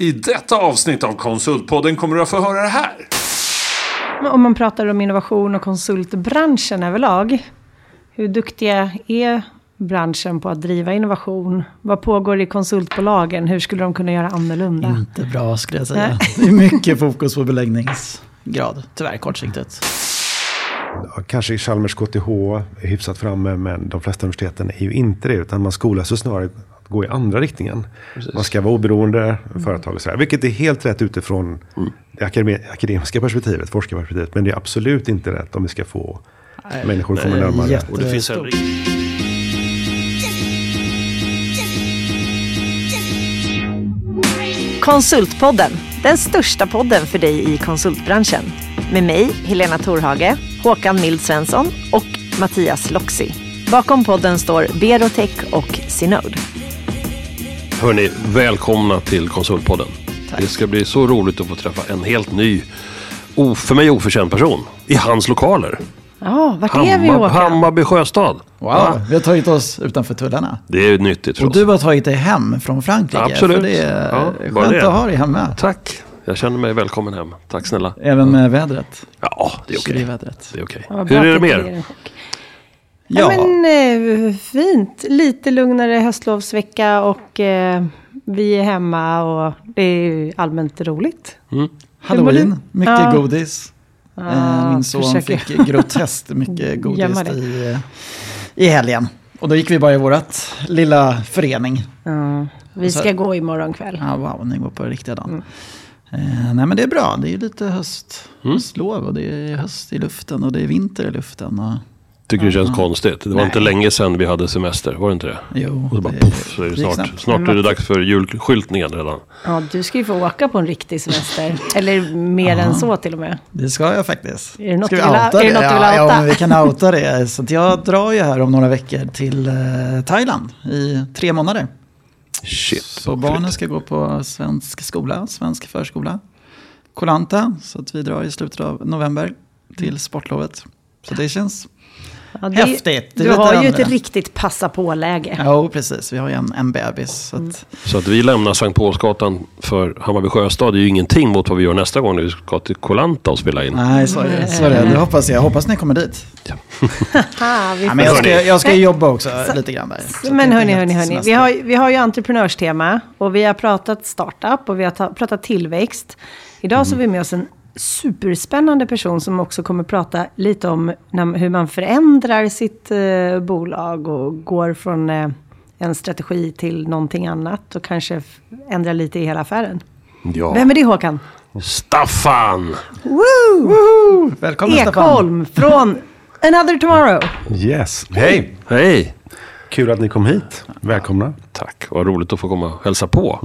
I detta avsnitt av Konsultpodden kommer du att få höra det här. Om man pratar om innovation och konsultbranschen överlag. Hur duktiga är branschen på att driva innovation? Vad pågår i konsultbolagen? Hur skulle de kunna göra annorlunda? Inte bra skulle jag säga. Det är mycket fokus på beläggningsgrad, tyvärr kortsiktigt. Kanske i Chalmers KTH är hyfsat framme, men de flesta universiteten är ju inte det. Utan man skolas ju snarare gå i andra riktningen. Man ska vara oberoende företag och sådär. Vilket är helt rätt utifrån det akademi- akademiska perspektivet, forskarperspektivet. Men det är absolut inte rätt om vi ska få människor att komma det är närmare. jätte- Och det finns en. Konsultpodden, den största podden för dig i konsultbranschen. Med mig, Helena Torhage, Håkan Mild Svensson och Mattias Loxi. Bakom podden står Berotech och Synode. Hörni, välkomna till Konsultpodden. Det ska bli så roligt att få träffa en helt ny, för mig oförtjänt person i hans lokaler. Ja, vart är vi Hammar, Håkan? Hammarby sjöstad. Wow, vi har tagit oss utanför tullarna. Det är nyttigt för Och oss. du har tagit dig hem från Frankrike. Absolut. För det är Ja, skönt det. att ha dig hemma. Tack. Jag känner mig välkommen hem. Tack snälla. Även med vädret. Ja, det är okej. Kyrivädret. Det är okej. Ja, vad Hur är det med er? Ja, Ja. men, eh, fint. Lite lugnare höstlovsvecka och eh, vi är hemma och det är ju allmänt roligt. halloween, mycket Ja. godis. Eh, Min son försöker- fick groteskt mycket godis i, eh, i helgen. Och då gick vi bara i vårt lilla förening. Ja, vi så- ska gå imorgon kväll. Ja, wow, ni går på riktiga dagen. Mm. Eh, nej men det är bra, det är ju lite höst, Mm. höstlov och det är höst i luften och det är vinter i luften. Och, Tycker det känns konstigt. Det var Nej. inte länge sedan vi hade semester. Var det inte det? jo, Och så bara det- poff så är det det snart. snabbt. Snart är det dags för julskyltningen redan. Ja, du ska ju få åka på en riktig semester. Eller mer än så till och med. Det ska jag faktiskt. Är det något ska vi vill- outa är det något du vill ja, outa? ja, men vi kan outa det. Så att jag drar ju här om några veckor till eh, Thailand i tre månader. Shit. Så barnen ska gå på svensk skola, svensk förskola. Kolanta, så att vi drar i slutet av november till sportlovet. Så det känns... Ja, det- Häftigt, Du har ju ett riktigt passa på-läge. Ja, precis. Vi har ju en, en bebis. Så att, Så att vi lämnar Sankt Paulsgatan för Hammarby sjöstad är ju ingenting mot vad vi gör nästa gång när vi ska till Kolanta och spela in. Nej, så är det. Så är det. det hoppas jag. Jag hoppas ni kommer dit. Ha, vi Ja, får men jag, ska, jag ska jobba också lite grann där. Så Men hörni, hörni, hörni. Vi har, ju- vi har ju entreprenörstema och vi har pratat startup och vi har ta, pratat tillväxt. Idag så har vi med oss en superspännande person som också kommer prata lite om hur man förändrar sitt eh, bolag och går från eh, en strategi till någonting annat och kanske ändrar lite i hela affären. Ja. Vem är det Håkan? Staffan! Woo! Välkommen Staffan. Ekholm från Another Tomorrow. Yes. Hej! Hej! Kul att ni kom hit. Välkomna. Tack, vad roligt att få komma och hälsa på.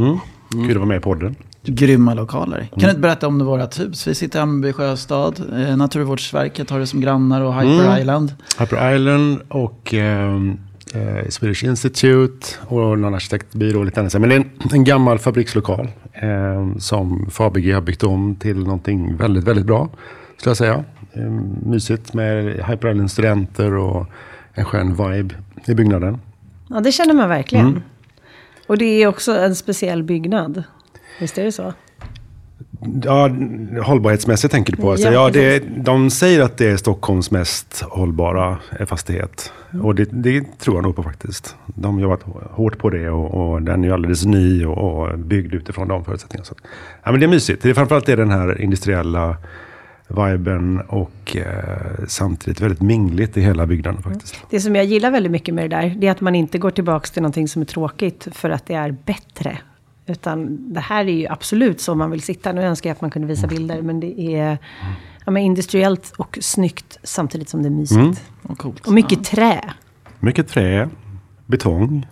Kul att vara med i podden. Grymma lokaler. Kan du inte berätta om vårt hus? Vi sitter i Hammarby sjöstad. Eh, Naturvårdsverket har det som grannar och Hyper Mm. Island. Hyper Island och ehm, eh, Swedish Institute och någon arkitektbyrå och lite annat. Men det är en, en gammal fabrikslokal ehm, som Fabege har byggt om till någonting väldigt, väldigt bra. Skulle jag säga. Ehm, mysigt med Hyper Island studenter och en skön vibe i byggnaden. Ja, det känner man verkligen. Och det är också en speciell byggnad. Visst är det så? Ja, hållbarhetsmässigt tänker du på. Alltså, Ja, ja, det, de säger att det är Stockholms mest hållbara fastighet. Mm. Och det, det tror jag nog på faktiskt. De har jobbat hårt på det och, och den är ju alldeles ny och, och byggd utifrån de förutsättningarna. Så, ja, men det är mysigt. Det är framförallt det den här industriella viben och eh, samtidigt väldigt mingligt i hela byggnaden faktiskt. Det som jag gillar väldigt mycket med det där, det är att man inte går tillbaka till någonting som är tråkigt för att det är bättre. Utan det här är ju absolut så man vill sitta. Nu önskar jag att man kunde visa bilder, men det är ja, men industriellt och snyggt samtidigt som det är mysigt. Mm. Och coolt. Och mycket trä. Mycket trä, betong.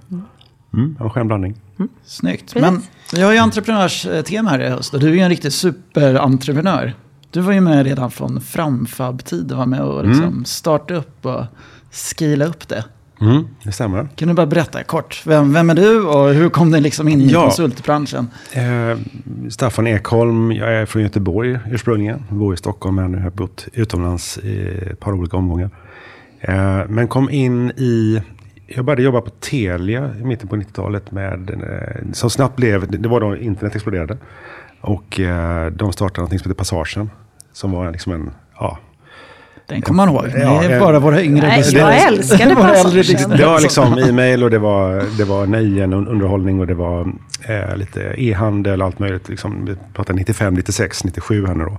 Mm, en skön blandning. Snyggt. Precis. Men vi har ju entreprenörstema här i höst och du är ju en riktig superentreprenör. Du var ju med redan från framfab-tid och var med och liksom starta upp och skila upp det. Mm, det stämmer. Kan du bara berätta kort, vem, vem är du och hur kom du liksom in i Ja. konsultbranschen? Eh, Staffan Ekholm, jag är från Göteborg ursprungligen. Bor i Stockholm men nu har jag bott utomlands i ett par olika omgångar. Eh, men kom in i jag började jobba på Telia i mitten på 90-talet. Med, eh, som snabbt blev, det var då internet exploderade. Och eh, de startade något som heter Passagen. Som var liksom en, ja, Den kommer man ihåg. Det Ja, är eh, bara våra yngre Nej, lyssnare. jag älskade Våra äldre Passagen. Det var liksom e-mail och det var, det var nöjen, och underhållning och det var eh, lite e-handel, allt möjligt. Liksom, vi pratar 95, 96, 97 här nu då.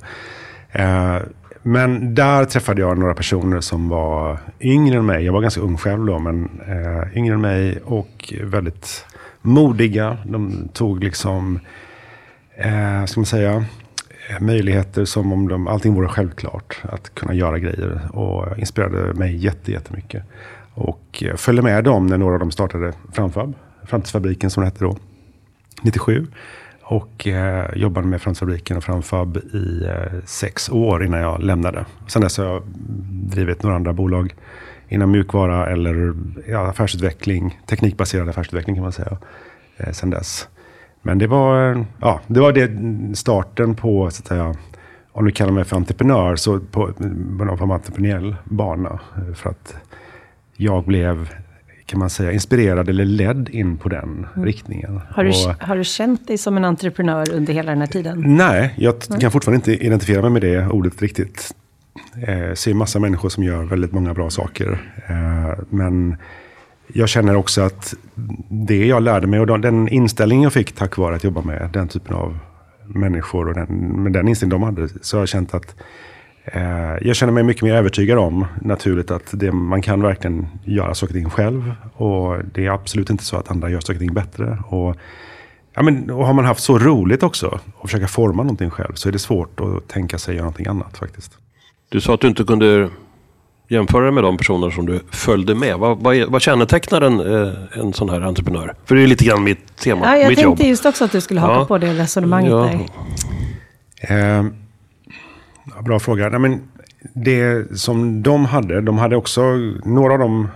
Eh, men där träffade jag några personer som var yngre än mig. Jag var ganska ung själv då, men eh, yngre än mig och väldigt modiga. De tog liksom, eh, ska man säga, Eh, möjligheter som om de, allting vore självklart. Att kunna göra grejer och inspirerade mig jätte, jättemycket. Och eh, följde med dem när några av dem startade Framfab, Framtidsfabriken som det hette då, 97. Och eh, jobbade med Framtidsfabriken och Framfab i eh, sex år innan jag lämnade. Sen dess har jag drivit några andra bolag inom mjukvara eller ja, affärsutveckling, teknikbaserad affärsutveckling kan man säga. Eh, sen dess. Men det var, ja, det var det starten på, så att säga, om du kallar mig för entreprenör, så på, på någon form av entreprenöriell bana. För att jag blev, kan man säga, inspirerad eller ledd in på den riktningen. Mm. Har du, Och- har du känt dig som en entreprenör under hela den här tiden? Nej, jag t- kan fortfarande inte identifiera mig med det ordet riktigt. Eh, ser massa människor som gör väldigt många bra saker. Eh, men jag känner också att det jag lärde mig och den inställning jag fick tack vare att jobba med den typen av människor och den, med den inställning de hade. Så har jag känt att eh, jag känner mig mycket mer övertygad om naturligt att det, man kan verkligen göra saker och ting själv. Och det är absolut inte så att andra gör saker och ting bättre. Och Ja, men, och har man haft så roligt också och försöka forma någonting själv så är det svårt att tänka sig göra någonting annat faktiskt. Du sa att du inte kunde jämföra dig med de personer som du följde med. Vad, vad, är, vad kännetecknar en, eh, en sån här entreprenör? För det är lite grann mitt tema, Ja, jag mitt jobb. tänkte just också att du skulle haka Ja. på det resonemanget Ja. där. Eh, ja, bra fråga. Nej, men det som de hade, de hade också, några av dem,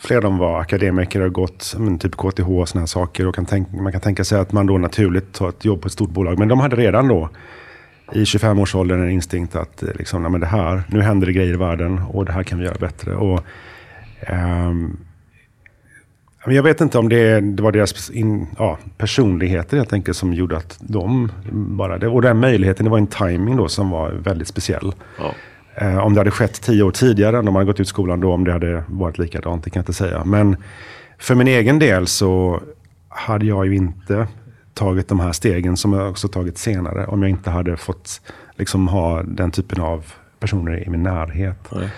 flera av dem var akademiker och gått men, typ KTH och sådana här saker. Och kan tänk, man kan tänka sig att man då naturligt tar ett jobb på ett stort bolag. Men de hade redan då i 25-årsåldern en instinkt att eh, liksom, nej, men det här, nu händer det grejer i världen och det här kan vi göra bättre. Och, men jag vet inte om det, det var deras in, ja, personligheter helt enkelt som gjorde att de bara... Det, och den möjligheten, det var en timing då som var väldigt speciell. Ja. Eh, om det hade skett tio år tidigare, om de hade gått ut skolan då, om det hade varit likadant, det kan jag inte säga. Men för min egen del så hade jag ju inte tagit de här stegen som jag också tagit senare. Om jag inte hade fått liksom ha den typen av personer i min närhet. Nej.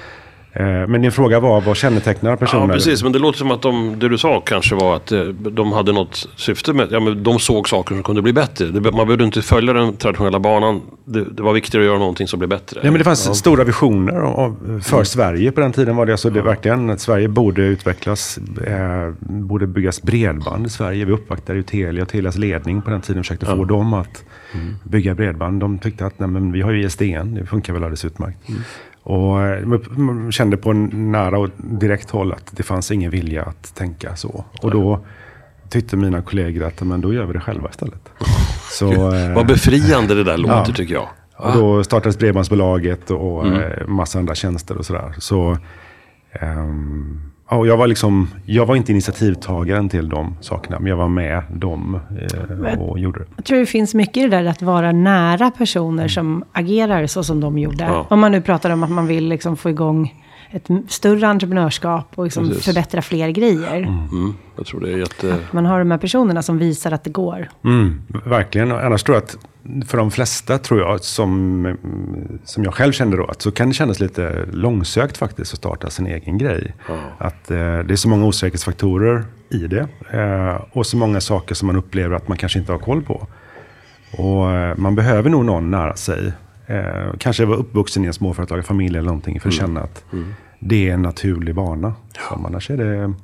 Eh, men din fråga var, vad kännetecknar personer? Ja, precis. Men det låter som att de, det du sa kanske var att eh, de hade något syfte med ja, men De såg saker som kunde bli bättre. Det, man behövde inte följa den traditionella banan. Det, det var viktigare att göra någonting som blev bättre. Ja, men det fanns stora visioner av- för Sverige på den tiden. var det alltså det verkligen att Sverige borde utvecklas, eh, borde byggas bredband i Sverige. Vi uppvaktade ju Telia och Telias ledning på den tiden och försökte få dem att bygga bredband. De tyckte att nej, men vi har ju ISDN, det funkar väl alldeles utmärkt. Och eh, man- man kände på nära och direkt håll att det fanns ingen vilja att tänka så. Och då tyckte mina kollegor att men då gör vi det själva istället. Så, eh, Vad befriande det där låter Ja. tycker jag. och då startades Bredbandsbolaget och mm. massa andra tjänster och sådär. Så, ja, och jag, var liksom, jag var inte initiativtagaren till de sakerna, men jag var med dem eh, och gjorde det. Jag tror det finns mycket i det där att vara nära personer som agerar så som de gjorde. Ja. Om man nu pratar om att man vill liksom få igång ett större entreprenörskap och liksom Precis. förbättra fler grejer. Mm, jag tror det är jätte... Man har de här personerna som visar att det går. Mm, verkligen. Annars tror jag att för de flesta, tror jag, som, som jag själv kände då, att så kan det kännas lite långsökt faktiskt att starta sin egen grej. Att eh, det är så många osäkerhetsfaktorer i det. Eh, och så många saker som man upplever att man kanske inte har koll på. Och eh, man behöver nog någon nära sig. Eh, kanske vara uppvuxen i en småföretagarfamilj eller någonting för att känna att det är en naturlig bana. Som annars är det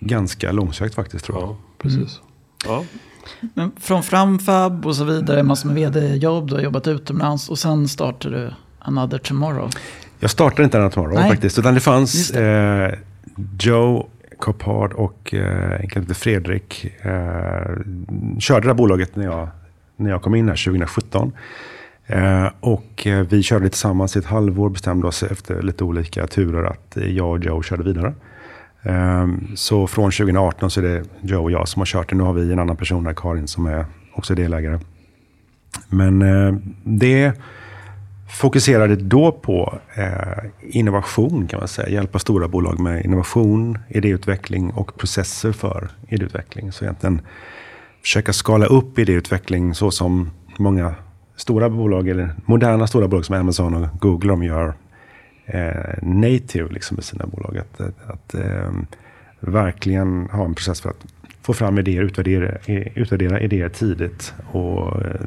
ganska långsökt faktiskt tror jag. Ja, precis. Ja. Men från Framfab och så vidare, massor med vd-jobb, du har jobbat utomlands och sen startar du Another Tomorrow. Jag startade inte den tomorrow Nej. faktiskt. Utan det fanns Just eh, Joe Copard och eh, en kille Fredrik. Eh, körde det här bolaget när jag, när jag kom in här 2017. Eh, och eh, vi körde tillsammans i ett halvår. Bestämde oss efter lite olika turer att jag och Joe körde vidare. Ehm, så från 2018 så är det Joe och jag som har kört det. Nu har vi en annan person här, Karin, som är också delägare. Men eh, det fokuserade då på eh, innovation kan man säga. Hjälpa stora bolag med innovation, idéutveckling och processer för idéutveckling. Så egentligen försöka skala upp idéutveckling så som många stora bolag, eller moderna stora bolag som Amazon och Google, de gör eh, native liksom, med sina bolag. Att, att, att eh, verkligen ha en process för att få fram idéer, utvärdera, utvärdera idéer tidigt och eh,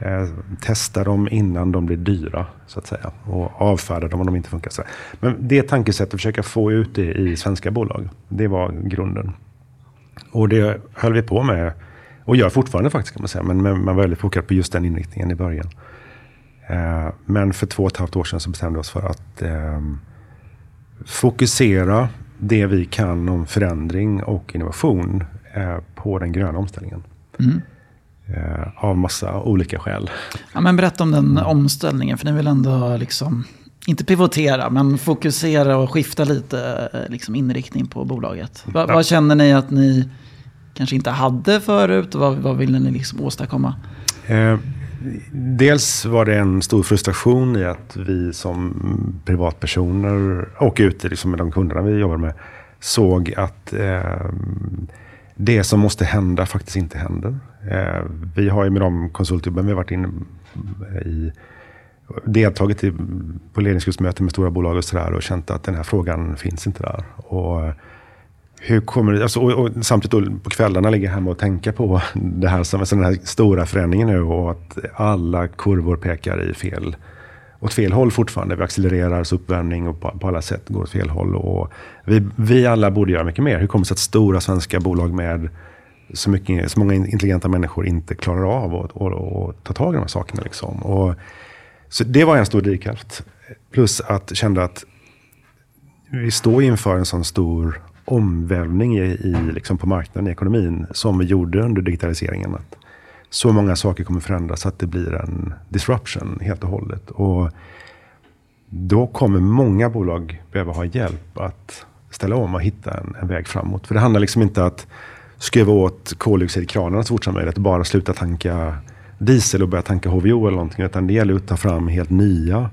eh, testa dem innan de blir dyra, så att säga. Och avfärda dem om de inte funkar. Så. Men det tankesättet, att försöka få ut det i svenska bolag, det var grunden. Och det höll vi på med, och gör fortfarande faktiskt kan man säga, men man var väldigt fokuserad på just den inriktningen i början. Eh, men för två och ett halvt år sedan så bestämde vi oss för att eh, fokusera det vi kan om förändring och innovation eh, på den gröna omställningen. Eh, av massa olika skäl. Ja, men berätta om den omställningen, för ni vill ändå liksom, inte pivotera, men fokusera och skifta lite liksom, inriktning på bolaget. Va, Ja. Vad känner ni att ni kanske inte hade förut vad, vad ville ni liksom åstadkomma? Eh, dels var det en stor frustration i att vi som privatpersoner och ute liksom med de kunderna vi jobbar med såg att eh, det som måste hända faktiskt inte händer. Eh, vi har ju med de konsultjobben vi har varit inne i deltagit i, på ledningsgruppsmöten med stora bolag och sådär och känt att den här frågan finns inte där. Och eh, hur kommer det, alltså, och, och samtidigt då på kvällarna ligga hemma och tänka på det här, som- alltså den här stora förändringen nu och att alla kurvor pekar i fel, åt fel håll fortfarande. Vi accelererar, så uppvärmning och på, på alla sätt går åt fel håll. Och vi, vi alla borde göra mycket mer. Hur kommer det sig att stora svenska bolag med så, mycket, så många intelligenta människor inte klarar av att och, och ta tag i de här sakerna? Liksom. Och, så det var en stor drivkraft. Plus att kände att vi står inför en sån stor omvälvning i, i, liksom på marknaden, i ekonomin, som vi gjorde under digitaliseringen. Att så många saker kommer förändras att det blir en disruption helt och hållet. Och då kommer många bolag behöva ha hjälp att ställa om och hitta en, en väg framåt. För det handlar liksom inte att skruva åt koldioxidkranarna så fort som möjligt. Bara sluta tanka diesel och börja tanka HVO eller någonting. Utan det gäller att ta fram helt nya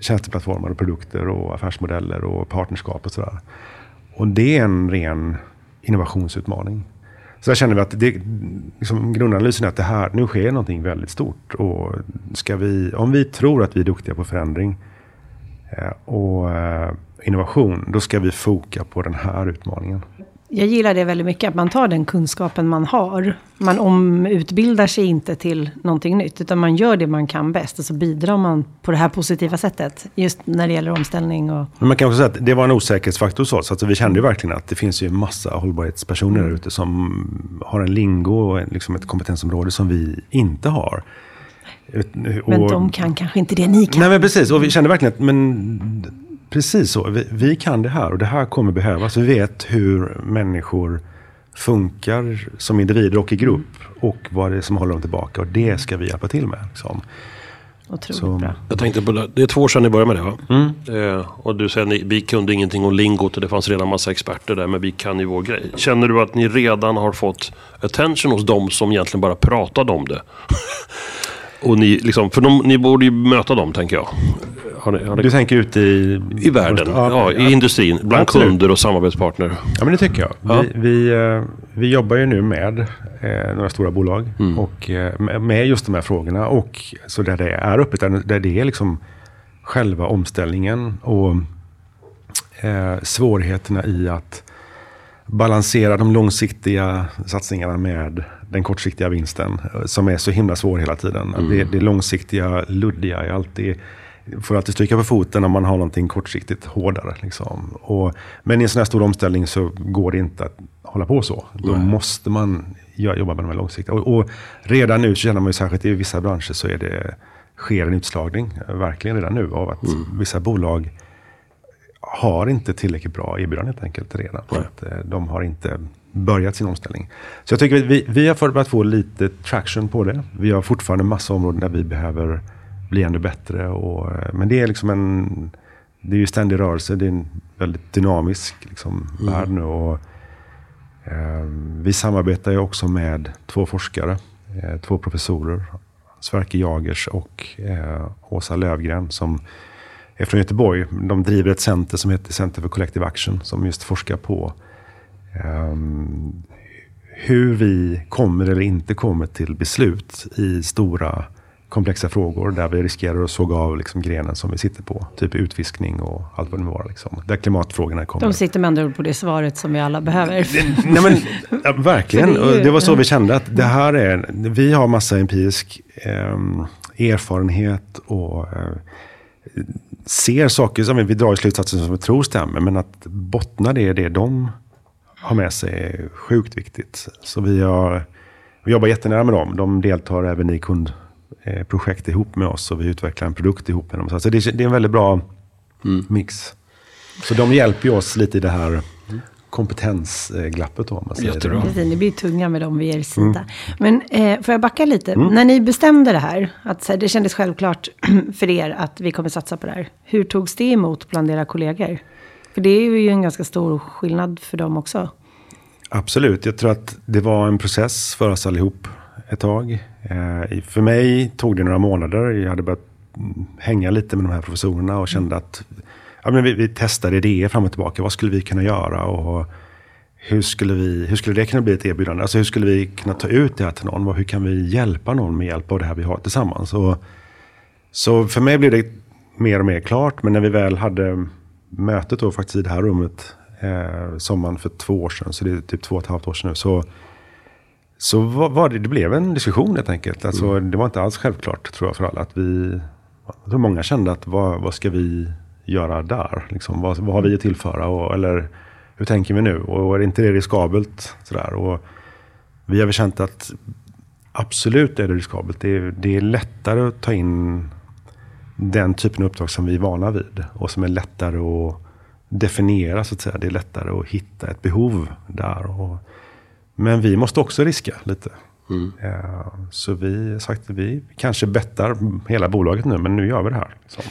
tjänsteplattformar och produkter och affärsmodeller och partnerskap och sådär. Och det är en ren innovationsutmaning. Så jag känner vi att det, liksom grundanalysen är att det här, nu sker någonting väldigt stort. Och ska vi, om vi tror att vi är duktiga på förändring eh, och eh, innovation, då ska vi foka på den här utmaningen. Jag gillar det väldigt mycket, att man tar den kunskapen man har. Man omutbildar sig inte till någonting nytt, utan man gör det man kan bäst. Och så bidrar man på det här positiva sättet, just när det gäller omställning och... Men man kan också säga att det var en osäkerhetsfaktor så. Så att vi kände ju verkligen att det finns ju massa hållbarhetspersoner där ute som har en lingo och liksom ett kompetensområde som vi inte har. Men de kan kanske inte det ni kan. Nej men precis, och vi kände verkligen att men, precis så. Vi, vi kan det här och det här kommer behövas. Vi vet hur människor funkar som individer och i grupp. Och vad det är som håller dem tillbaka. Och det ska vi hjälpa till med. Liksom. Otroligt Så- bra. Jag tänkte på det. Det är två år sedan ni började med det va? Mm. Eh, och du säger att ni, vi kunde ingenting om lingot och det fanns redan massa experter där men vi kan ju vår grej. Känner du att ni redan har fått attention hos dem som egentligen bara pratade om det? och ni, liksom, för de, ni borde ju möta dem tänker jag. Har ni, har ni, Du tänker ute i... I världen, ja, i industrin, bland Absolut. kunder och samarbetspartner. Ja, men det tycker jag. Ja. Vi, vi, eh, vi jobbar ju nu med eh, några stora bolag och eh, med- just de här frågorna. Och så där det är öppet, där, där det är liksom själva omställningen och eh, svårigheterna i att balansera de långsiktiga satsningarna med den kortsiktiga vinsten eh, som är så himla svår hela tiden. Det, det långsiktiga, luddiga är alltid får alltid stryka på foten om man har någonting kortsiktigt hårdare. Liksom. Och, men i en sån här stor omställning så går det inte att hålla på så. Då måste man jo- jobba med de här långsiktiga. Och, och redan nu så känner man ju särskilt i vissa branscher så är det, sker en utslagning, eh, verkligen redan nu, av att vissa bolag har inte tillräckligt bra erbjudande helt enkelt redan. För att, eh, de har inte börjat sin omställning. Så jag tycker att vi, vi har börjat få lite traction på det. Vi har fortfarande massa områden där vi behöver bli ännu bättre. Och, eh, men det är liksom en det är ju ständig rörelse. Det är en väldigt dynamisk liksom, Mm. värld nu. Och, eh, vi samarbetar ju också med två forskare, eh, två professorer. Sverker Jagers och eh, Åsa Lövgren som från Göteborg. De driver ett center som heter Center for Collective Action som just forskar på ehm, hur vi kommer eller inte kommer till beslut i stora komplexa frågor där vi riskerar att såga av liksom grenen som vi sitter på. Typ utfiskning och allt vad det nu var. Liksom. Där klimatfrågorna kommer. De sitter med andra ord på det svaret som vi alla behöver. Nej, men, ja, verkligen. Det är ju- det var så vi kände att det här är, vi har massa empirisk ehm, erfarenhet och eh, ser saker som vi drar i slutsatser som vi tror stämmer. Men att bottna det i det de har med sig är sjukt viktigt. Så vi, har, vi jobbar jättenära med dem. De deltar även i kundprojekt ihop med oss och vi utvecklar en produkt ihop med dem. Så det, är, en väldigt bra mix. Så de hjälper oss lite i det här kompetensglappet. Då, om man säger Jättebra. det. Precis, ni blir tunga med dem vid er sida. Mm. Men eh, får jag backa lite? När ni bestämde det här, att så här, det kändes självklart för er att vi kommer satsa på det här. Hur togs det emot bland era kollegor? För det är ju en ganska stor skillnad för dem också. Absolut, jag tror att det var en process för oss allihop ett tag. Eh, för mig tog det några månader. Jag hade börjat mm, hänga lite med de här professorerna och kände att ja, men vi, vi testade idéer fram och tillbaka. Vad skulle vi kunna göra? Och hur skulle, vi, hur skulle det kunna bli ett erbjudande? Alltså hur skulle vi kunna ta ut det här till någon? Hur kan vi hjälpa någon med hjälp av det här vi har tillsammans? Och, så för mig blev det mer och mer klart. Men när vi väl hade mötet då faktiskt i det här rummet eh, sommaren för två år sedan, så det är typ två och ett halvt år sedan nu, så, så var, var det, det blev en diskussion helt enkelt. Alltså, Det var inte alls självklart tror jag för alla att vi, jag tror många kände att vad, vad ska vi göra där? Liksom, vad, vad har vi att tillföra? Och, eller hur tänker vi nu? Och är inte det riskabelt? Sådär. Och vi har väl känt att absolut är det riskabelt. Det är, det är lättare att ta in den typen av uppdrag som vi är vana vid. Och som är lättare att definiera så att säga. Det är lättare att hitta ett behov där. Och, men vi måste också riska lite. Eh, Så vi sagt att vi kanske bettar hela bolaget nu, men nu gör vi det här. liksom.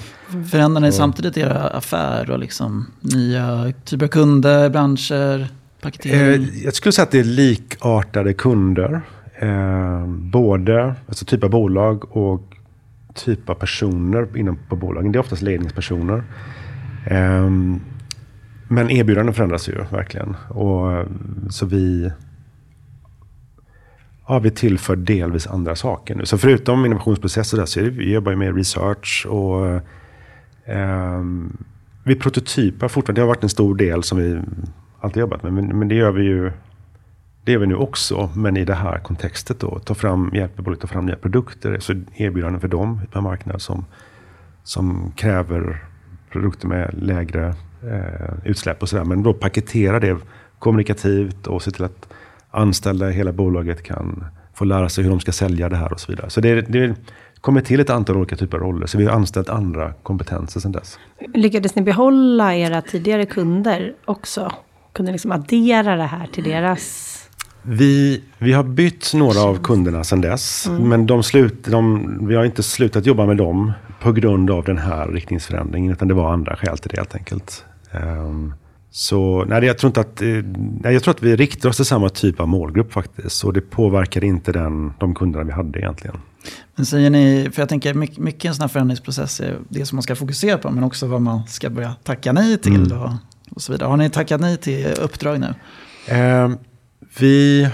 Förändrar ni samtidigt era affär och liksom nya typer av kunder, branscher, paketering? Eh, jag skulle säga att det är likartade kunder. Eh, både alltså typ av bolag och typ av personer inom på bolagen. Det är oftast ledningspersoner. Men erbjudanden förändras ju verkligen. Och, så vi, ja, vi tillför delvis andra saker nu. Så förutom innovationsprocesser där, så är det, vi jobbar med research och eh, vi prototypar fortfarande. Det har varit en stor del som vi alltid jobbat med. Men, men det gör vi ju det gör vi nu också, men i det här kontextet då. Ta fram, hjälper bolaget att ta fram nya produkter. Så erbjudanden för dem på en marknad som, som kräver produkter med lägre eh, utsläpp och sådär. Men då paketera det kommunikativt och se till att anställda i hela bolaget kan få lära sig hur de ska sälja det här och så vidare. Så det, det kommer till ett antal olika typer av roller. Så vi har anställt andra kompetenser sedan dess. Lyckades ni behålla era tidigare kunder också? Kunde ni liksom addera det här till deras... Vi, vi har bytt några av kunderna sedan dess. Men de slut, de, vi har inte slutat jobba med dem på grund av den här riktningsförändringen. Utan det var andra skäl till det helt enkelt. Ehm, så nej, jag, tror inte att, eh, nej, jag tror att vi riktar oss till samma typ av målgrupp faktiskt. Och det påverkar inte den, de kunderna vi hade egentligen. Men säger ni, för jag tänker mycket, mycket en sån här förändringsprocess är det som man ska fokusera på, men också vad man ska börja tacka nej till och, och så vidare. Har ni tackat nej till uppdrag nu? Eh, vi,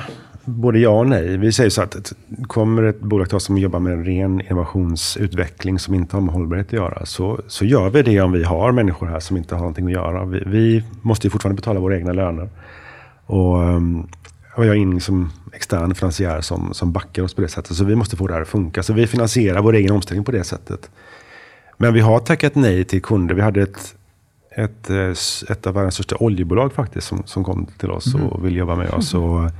både ja och nej. Vi säger så att kommer ett bolag till oss som jobbar med en ren innovationsutveckling som inte har med hållbarhet att göra. Så, så gör vi det om vi har människor här som inte har någonting att göra. Vi, vi måste ju fortfarande betala våra egna löner. Och, ehm, och jag är in som extern finansiär som, som backar oss på det sättet. Så vi måste få det här att funka. Så vi finansierar vår egen omställning på det sättet. Men vi har tackat nej till kunder. Vi hade ett, ett, eh, ett av världens största oljebolag faktiskt som, som kom till oss och ville jobba med oss. Och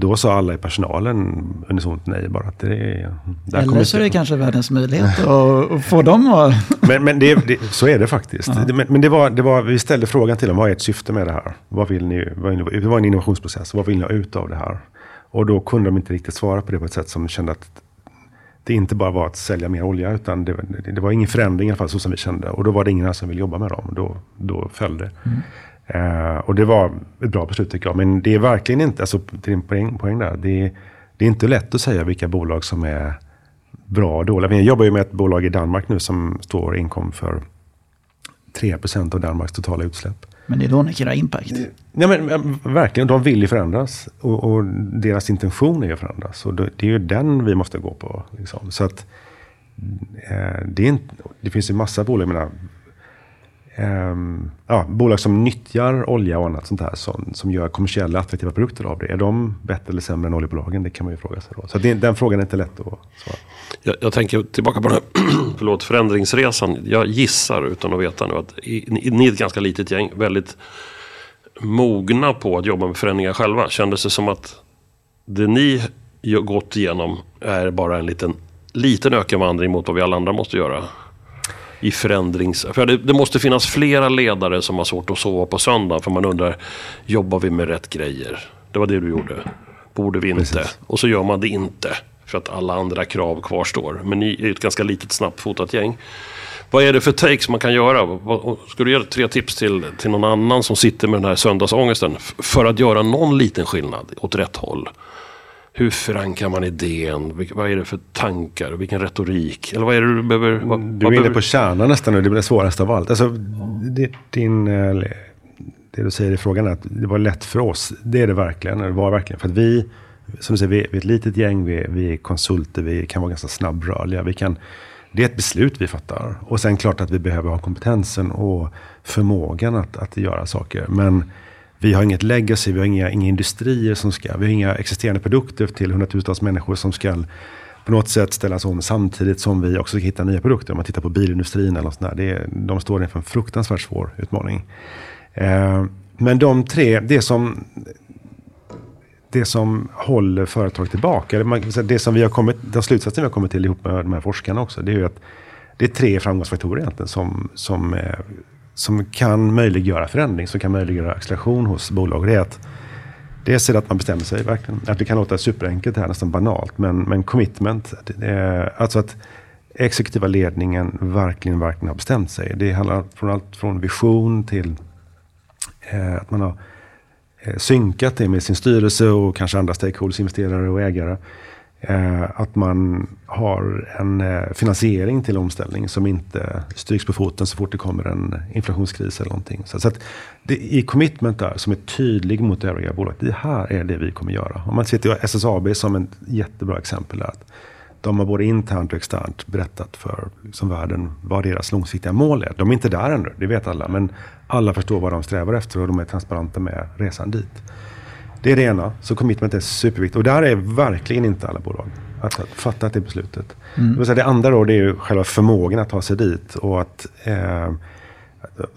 då sa alla i personalen unisont nej bara. Att det, är- där Eller så är det kanske världens möjlighet att, få dem att... men, men det, det, så är det faktiskt. Det- Men, men det var, det var, vi ställde frågan till dem, vad är ert syfte med det här? Vad vill ni, vad vill ni, det var en innovationsprocess, vad vill ni ha ut av det här? Och då kunde de inte riktigt svara på det på ett sätt som kände att det inte bara var att sälja mer olja, utan det, det, var ingen förändring i alla fall så som vi kände. Och då var det ingen som ville jobba med dem. Då, då föll det. Eh, och det var ett bra beslut tycker jag. Men det är verkligen inte, alltså till din poäng, poäng där, det, är- det är inte lätt att säga vilka bolag som är bra och dåliga. Jag jobbar ju med ett bolag i Danmark nu som står inkom för 3% av Danmarks totala utsläpp. Men det är då ni göra impact. Ja, men, verkligen, de vill ju förändras. Och, och deras intention är ju att förändras. Och det, det är ju den vi måste gå på. Liksom. Så att, eh, det, är inte, det finns ju massa bolag, jag menar, ehm, ja, bolag som nyttjar olja och annat sånt här. Som, som gör kommersiella attraktiva produkter av det. Är de bättre eller sämre än oljebolagen? Det kan man ju fråga sig då. Så det, den frågan är inte lätt att svara. Jag, jag tänker tillbaka på den här förlåt, förändringsresan. Jag gissar utan att veta nu att ni, ni är ett ganska litet gäng, väldigt mogna på att jobba med förändringar själva. Kändes det som att det ni gått igenom är bara en liten, liten ökenvandring mot vad vi alla andra måste göra? I förändrings... För det, det måste finnas flera ledare som har svårt att sova på söndag för man undrar, jobbar vi med rätt grejer? Det var det du gjorde. Borde vi inte? Precis. Och så gör man det inte. För att alla andra krav kvarstår. Men ni är ju ett ganska litet snabbfotat gäng. Vad är det för takes man kan göra? Ska du ge tre tips till, till någon annan som sitter med den här söndagsångesten? För att göra någon liten skillnad åt rätt håll. Hur förankrar man idén? Vad är det för tankar? Vilken retorik? Eller vad är det du behöver? Vad, Du är inne behöver- på kärnan nästan nu, det blir det svåraste av allt. Alltså, det, din, eh, det du säger i frågan är att det var lätt för oss. Det är det verkligen. Det var verkligen. För att vi, som du säger, vi, vi är ett litet gäng, vi, vi är konsulter, vi kan vara ganska snabbrörliga. Vi kan, det är ett beslut vi fattar. Och sen klart att vi behöver ha kompetensen och förmågan att, att göra saker. Men vi har inget legacy, vi har inga, inga industrier som ska, vi har inga existerande produkter till hundratusentals människor som ska på något sätt ställas om samtidigt som vi också ska hitta nya produkter. Om man tittar på bilindustrin eller något sånt där. Det är, de står inför en fruktansvärt svår utmaning. Eh, men de tre, det som, det som håller företag tillbaka, det som vi har kommit, den slutsatsen vi har kommit till ihop med de här forskarna också, det är ju att det är tre framgångsfaktorer egentligen som, som, eh, som kan möjliggöra förändring, som kan möjliggöra acceleration hos bolag. Det är att Dels är det att man bestämmer sig verkligen. Att det kan låta superenkelt här, nästan banalt. Men, men commitment, eh, alltså att exekutiva ledningen verkligen, verkligen har bestämt sig. Det handlar från allt från vision till eh, att man har eh, synkat det med sin styrelse och kanske andra stakeholders, investerare och ägare. Eh, att man har en eh, finansiering till omställning som inte stryks på foten så fort det kommer en inflationskris eller någonting. Så, så att det i commitment där som är tydlig mot övriga bolag. Det här är det vi kommer göra. Om man ser till SSAB som ett jättebra exempel. Där, att de har både internt och externt berättat för som världen vad deras långsiktiga mål är. De är inte där ännu, det vet alla. Men alla förstår vad de strävar efter och de är transparenta med resan dit. Det är det ena. Så commitment är superviktigt. Och där är verkligen inte alla bolag. Att, att fatta att det beslutet. Säga det andra då, det är ju själva förmågan att ta sig dit. Och att, eh,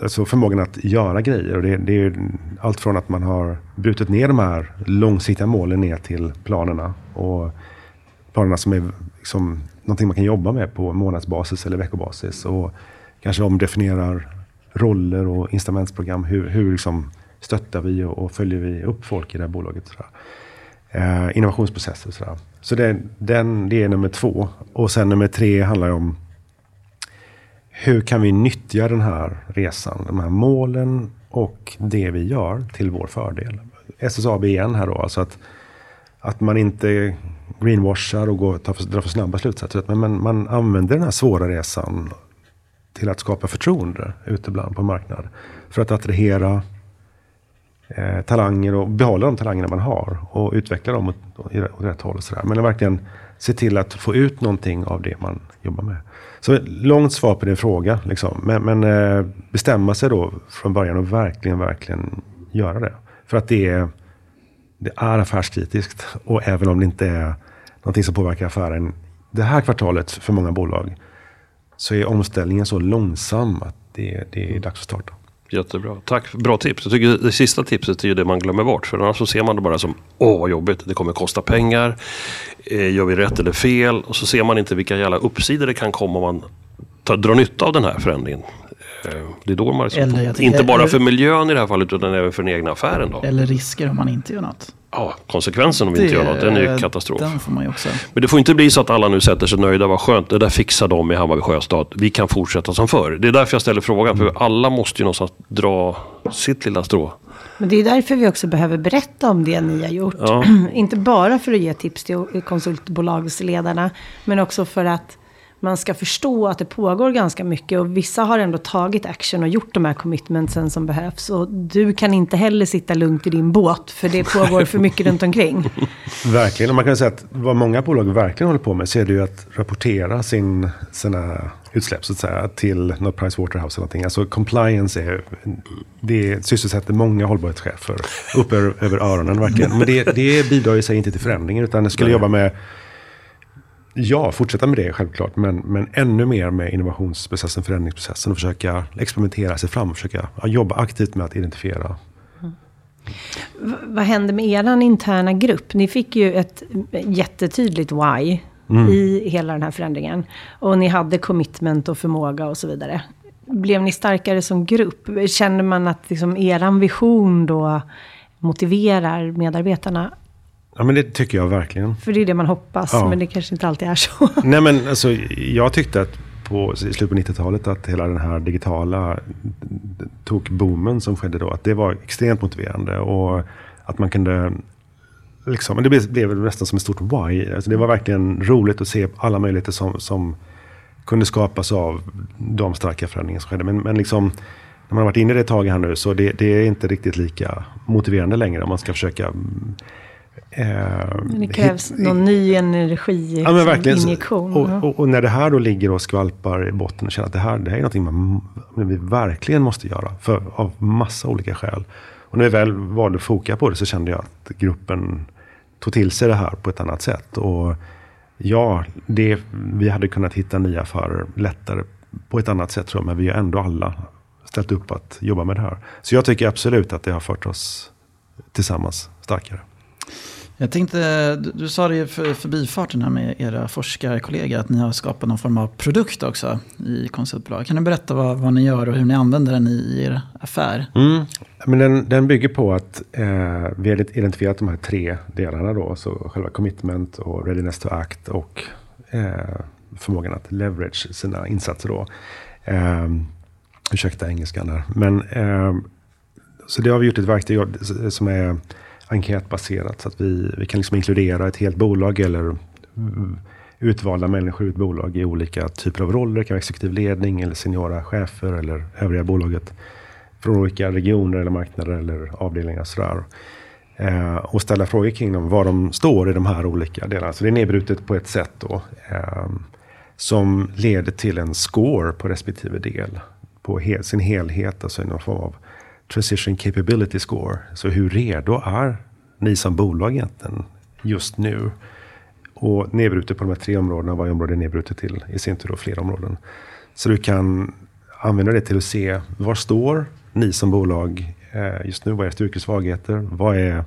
alltså förmågan att göra grejer. Och det, det är allt från att man har brutit ner de här långsiktiga målen ner till planerna. Och planerna som är liksom, någonting man kan jobba med på månadsbasis eller veckobasis. Och kanske omdefinierar roller och incitamentsprogram. Hur, hur liksom stöttar vi och, och följer vi upp folk i det här bolaget. Sådär. Eh, innovationsprocesser och sådär. Så det, den, det är nummer två. Och sen nummer tre handlar om hur kan vi nyttja den här resan, de här målen och det vi gör till vår fördel. SSAB igen här då, alltså att, att man inte greenwashar och går, tar för, drar för snabba slutsatser. Men man, man använder den här svåra resan till att skapa förtroende ute bland på marknaden. marknad. För att attrahera eh, talanger och behålla de talangerna man har och utveckla dem åt, åt, rätt håll. Och sådär. Men verkligen se till att få ut någonting av det man jobbar med. Så ett långt svar på din fråga. Liksom. Men, men eh, bestämma sig då från början och verkligen, verkligen göra det. För att det är, det är affärskritiskt. Och även om det inte är någonting som påverkar affären det här kvartalet för många bolag så är omställningen så långsam att det, det är dags att starta. Jättebra. Tack, bra tips. Jag tycker det sista tipset är ju det man glömmer bort. För annars så ser man det bara som, åh vad jobbigt, det kommer kosta pengar. Eh, gör vi rätt eller fel? Och så ser man inte vilka jävla uppsidor det kan komma om man tar, drar nytta av den här förändringen. Eh, Det är då man Eller jag tänker- Inte bara eller- för miljön i det här fallet utan även för den egna affären. Då. Eller risker om man inte gör något. Ja, konsekvensen om vi inte gör något, den är ju katastrof. Den får man ju också. Men det får inte bli så att alla nu sätter sig nöjda. Vad skönt, det där fixar de i Hammarby Sjöstad. Vi kan fortsätta som förr. Det är därför jag ställer frågan. För alla måste ju någonstans dra sitt lilla strå. Men det är därför vi också behöver berätta om det ni har gjort. Ja. Inte bara för att ge tips till konsultbolagsledarna, men också för att man ska förstå att det pågår ganska mycket och vissa har ändå tagit action och gjort de här commitmentsen som behövs. Och du kan inte heller sitta lugnt i din båt, för det pågår för mycket runt omkring. Verkligen, och man kan säga att vad många bolag verkligen håller på med så är det ju att rapportera sin, sina utsläpp så att säga till något Pricewaterhouse eller någonting. Alltså compliance är, det sysselsätter många hållbarhetschefer upp över, över öronen verkligen. Men det, det bidrar ju sig inte till förändringen utan det skulle jobba med Ja, fortsätta med det självklart. Men, men ännu mer med innovationsprocessen, förändringsprocessen och försöka experimentera sig fram. och Försöka jobba aktivt med att identifiera V- vad hände med er interna grupp? Ni fick ju ett jättetydligt why i hela den här förändringen. Och ni hade commitment och förmåga och så vidare. Blev ni starkare som grupp? Känner man att liksom eran vision då motiverar medarbetarna? Ja, men det tycker jag verkligen. För det är det man hoppas, Ja. men det kanske inte alltid är så. Nej men alltså, jag tyckte att på i slutet på 90-talet att hela den här digitala tokboomen som skedde då, att det var extremt motiverande. Och att man kunde, liksom, men det blev, blev nästan som ett stort why. Alltså det var verkligen roligt att se alla möjligheter som, som kunde skapas av de starka förändringar som skedde. Men, men liksom, när man har varit inne i det ett tag här nu så det, det är inte riktigt lika motiverande längre om man ska försöka Men det krävs hit- någon ny energi, Ja injektion. Och, och, och när det här då ligger och skvalpar i botten och känner att det här, det här är någonting man, vi verkligen måste göra. För, av massa olika skäl. Och när vi väl valde att foka på det så kände jag att gruppen tog till sig det här på ett annat sätt. Och ja, det, vi hade kunnat hitta nya affärer lättare på ett annat sätt tror jag. Men vi har ändå alla ställt upp att jobba med det här. Så jag tycker absolut att det har fört oss tillsammans starkare. Jag tänkte, du, du sa det ju för förbifarten här med era forskarkollegor att ni har skapat någon form av produkt också i konsultbolag. Kan du berätta vad, vad ni gör och hur ni använder den i, i er affär? Mm. Men den, den bygger på att eh, vi har identifierat de här tre delarna då. Så själva commitment och readiness to act och eh, förmågan att leverage sina insatser då. Eh, ursäkta engelskan där. Men, eh, så det har vi gjort ett verktyg av- som är enkätbaserat. Så att vi, vi kan liksom inkludera ett helt bolag eller utvalda människor i ett bolag i olika typer av roller. Det kan vara exekutiv ledning eller seniora chefer eller övriga bolaget från olika regioner eller marknader eller avdelningar. Sådär. Eh, och ställa frågor kring dem, var de står i de här olika delarna. Så det är nedbrutet på ett sätt då. Eh, som leder till en score på respektive del. På hel, sin helhet, alltså i någon form av transition capability score. Så hur redo är ni som bolag egentligen just nu? Och nedbrutet på de här tre områdena, varje område är nedbrutet till i sin tur då flera områden. Så du kan använda det till att se var står ni som bolag eh, just nu? Vad är styrkor och svagheter? Vad, är,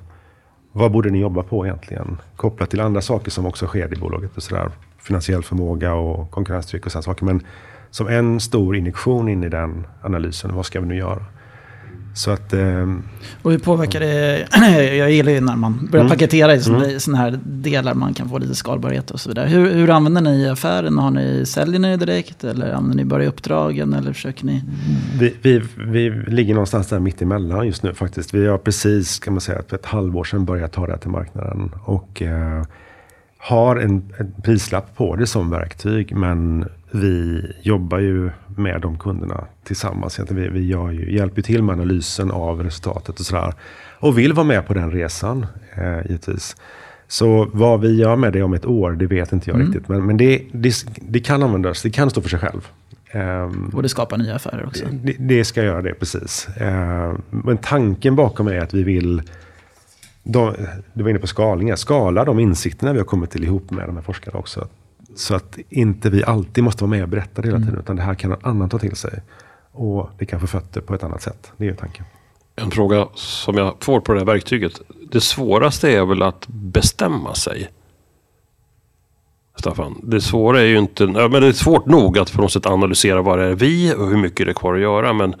vad borde ni jobba på egentligen? Kopplat till andra saker som också sker i bolaget. Och sådär. Finansiell förmåga och konkurrenstryck och sådana saker. Men som en stor injektion in i den analysen, vad ska vi nu göra? Så att... ehm, Och hur påverkar det, jag gillar ju när man börjar Mm. paketera i sådana såna här delar man kan få lite skalbarhet och så vidare. Hur, hur använder ni i affären? Har ni, säljer ni direkt eller använder ni bara i uppdragen eller försöker ni? Vi, vi, vi ligger någonstans där mitt emellan just nu faktiskt. Vi har precis, kan man säga, för ett halvår sedan börjat ta det här till marknaden. Och eh, har en, en prislapp på det som verktyg. Men vi jobbar ju med de kunderna tillsammans. Vi, vi gör ju, hjälper till med analysen av resultatet och sådär. Och vill vara med på den resan, eh, givetvis. Så vad vi gör med det om ett år, det vet inte jag riktigt. Men, men det, det, det kan användas, det kan stå för sig själv. Ehm, Och det skapar nya affärer också. det, det ska göra det, precis. Eh, men tanken bakom är att vi vill, de, du var inne på skalningar, skala de insikterna vi har kommit till ihop med de här forskarna också. Så att inte vi alltid måste vara med och berätta det hela tiden, utan det här kan någon annan ta till sig. Och det kan få fötter på ett annat sätt. Det är ju tanken. En fråga som jag får på det här verktyget. Det svåraste är väl att bestämma sig. Staffan. Det svåra är ju inte, ja, men det är svårt nog att på något sätt analysera vad det är vi och hur mycket det är kvar att göra. Men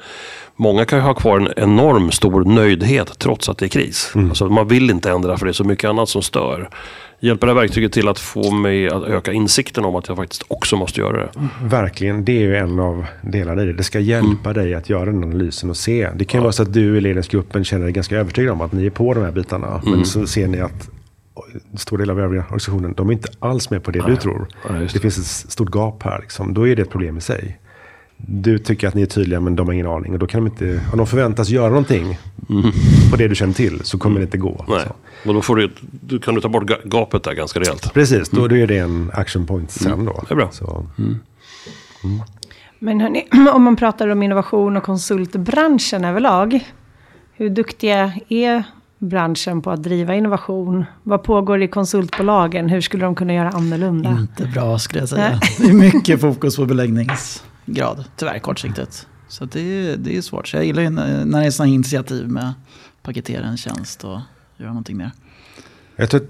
många kan ju ha kvar en enorm stor nöjdhet trots att det är kris. Alltså, man vill inte ändra för det är så mycket annat som stör. Hjälper det här verktyget till att få mig att öka insikten om att jag faktiskt också måste göra det? Verkligen, det är ju en av delarna i det. Det ska hjälpa dig att göra den analysen och se. Det kan ju vara så att du i ledningsgruppen känner dig ganska övertygad om att ni är på de här bitarna. Men så ser ni att en stor del av övriga organisationen, de är inte alls med på det du tror. Nej, det det. finns ett stort gap här. Liksom. Då är det ett problem i sig. Du tycker att ni är tydliga men de har ingen aning. Och då kan de inte, om de förväntas göra någonting på det du känner till så kommer det inte gå. Nej, Så. och då, får du, då kan du ta bort ga- gapet där ganska rejält. Precis, då, då är det en action point sen då. Det är bra. Så, Men hörni, om man pratar om innovation och konsultbranschen överlag. Hur duktiga är branschen på att driva innovation? Vad pågår i konsultbolagen? Hur skulle de kunna göra annorlunda? Inte bra skulle jag säga. Det är mycket fokus på beläggningsgrad, tyvärr kortsiktigt. Så det, är, det är svårt. Så jag gillar ju när när det är sådana initiativ med att paketera en tjänst och göra någonting mer jag tror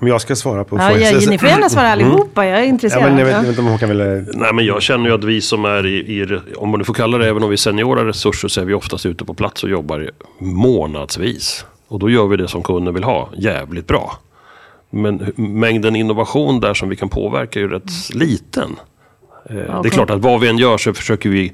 om jag ska svara på... Ja, jag ja, ni får gärna svara allihopa, jag är Ja, intresserad. men jag vet, Ja. jag vet inte om väl... Nej, men jag känner ju att vi som är i, i, om man nu får kalla det, även om vi är seniora resurser, så är vi oftast ute på plats och jobbar månadsvis. Och då gör vi det som kunden vill ha, jävligt bra. Men mängden innovation där som vi kan påverka är ju rätt liten. Eh, Det är klart att vad vi än gör så försöker vi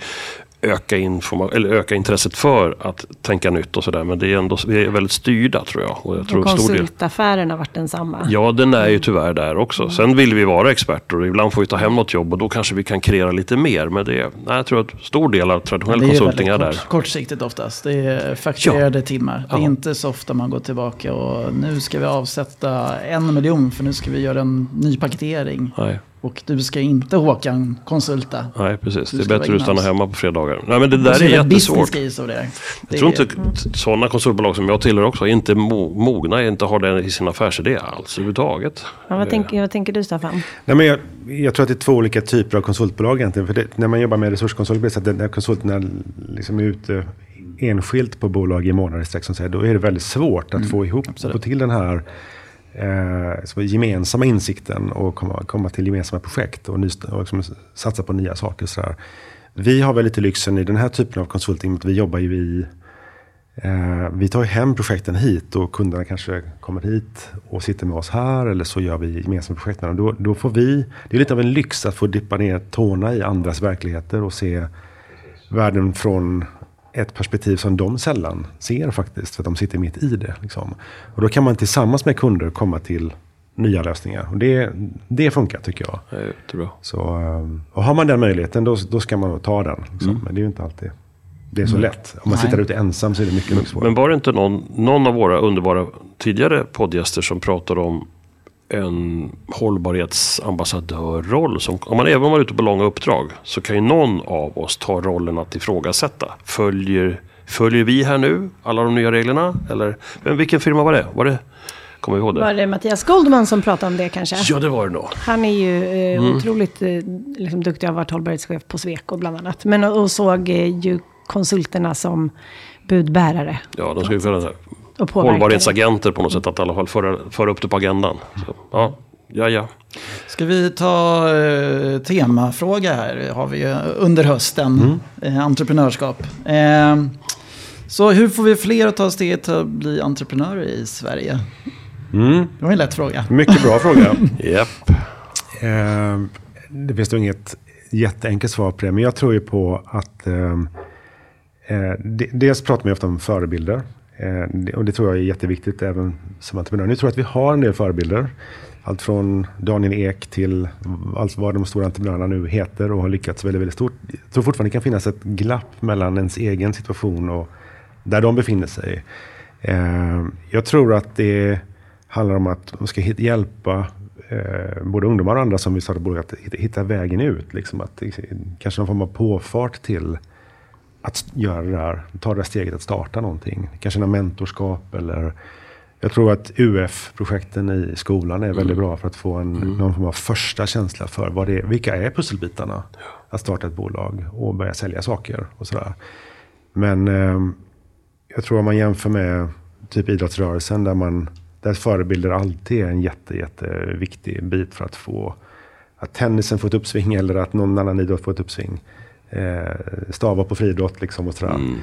öka, informa- eller öka intresset för att tänka nytt och sådär. Men det är ändå, vi är väldigt styrda tror jag. Och jag tror Och en stor del, konsultaffären har varit densamma. Ja, den är ju tyvärr där också. Sen vill vi vara experter och ibland får vi ta hem något jobb och då kanske vi kan kreera lite mer. Men det, nej, jag tror att stor del av traditionell det är konsulting är väldigt där. kort, kortsiktigt oftast. Det är fakturerade timmar. Det är Ja. inte så ofta man går tillbaka och nu ska vi avsätta en miljon för nu ska vi göra en ny paketering. Nej, Och du ska inte Håkan konsulta. nej, precis. Du Det är bättre att stanna in-house. hemma på fredagar. Nej, men det där är det jättesvårt. av det. Jag tror Det- inte sådana konsultbolag som jag tillhör också är inte mo- mogna, inte har det i sin affärsidé alls överhuvudtaget. Ja, vad, tänker, vad tänker du Staffan? Nej, men jag, jag tror att det är två olika typer av konsultbolag egentligen. För det, när man jobbar med resurskonsult, blir det så att när konsulterna liksom är ute enskilt på bolag i månader i sträck, då är det väldigt svårt att få ihop, få till den här eh, gemensamma insikten och komma, komma till gemensamma projekt och, ny, och liksom satsa på nya saker. Så där. Vi har väl lite lyxen i den här typen av konsulting, att vi jobbar ju i Eh, vi tar ju hem projekten hit och kunderna kanske kommer hit och sitter med oss här eller så gör vi gemensamma projekt med dem. Då, då får vi, det är lite av en lyx att få dippa ner tårna i andras verkligheter och se världen från ett perspektiv som de sällan ser faktiskt. För att de sitter mitt i det. Liksom. Och då kan man tillsammans med kunder komma till nya lösningar. Och det, det funkar tycker jag. Jättebra. Så, eh, och har man den möjligheten då, då ska man ta den. Liksom. Men det är ju inte alltid det är så lätt. Om man Nej. sitter ute ensam så är det mycket, mycket svårare. Men var det inte någon, någon av våra underbara tidigare poddgäster som pratade om en hållbarhetsambassadörroll? Som, om man även var ute på långa uppdrag så kan ju någon av oss ta rollen att ifrågasätta. Följer, följer vi här nu alla de nya reglerna? Eller men vilken firma var det? Var det kommer ihåg det? Var det Mattias Goldman som pratade om det kanske? Ja, det var det nog. Han är ju eh, Mm. otroligt eh, liksom, duktig har varit hållbarhetschef på Sweco bland annat. Men och, och såg eh, ju konsulterna som budbärare. Ja, de ska ju föra Och hållbarhetsagenter på något sätt. Att i alla fall föra, föra upp det på agendan. Så, ja, ja, ja. Ska vi ta eh, temafråga här? har vi ju under hösten. Eh, entreprenörskap. Eh, så hur får vi fler att ta steget till att bli entreprenörer i Sverige? Mm. Det var en lätt fråga. Mycket bra fråga. Japp. Eh, det finns nog inget jätteenkelt svar på det. Men jag tror ju på att... Eh, eh, de- dels pratar man ju ofta om förebilder. Eh, det- och det tror jag är jätteviktigt även som entreprenör. Nu tror jag att vi har en del förebilder. Allt från Daniel Ek till allt vad de stora entreprenörerna nu heter och har lyckats väldigt, väldigt stort. Jag tror fortfarande det kan finnas ett glapp mellan ens egen situation och där de befinner sig. Eh, jag tror att det handlar om att man ska hjälpa eh, både ungdomar och andra som vill starta bolag att hitta, hitta vägen ut. Liksom att, kanske någon form av påfart till att göra det här, ta det där steget att starta någonting. Kanske någon mentorskap eller jag tror att UF-projekten i skolan är väldigt bra för att få en, någon form av första känsla för vad det är, vilka är pusselbitarna att starta ett bolag och börja sälja saker och sådär. Men eh, jag tror om man jämför med typ idrottsrörelsen där man där förebilder alltid är en jätte, jätteviktig bit för att få att tennisen får ett uppsving eller att någon annan idrott får ett uppsving. Eh, stava på friidrott liksom och sådär. Mm.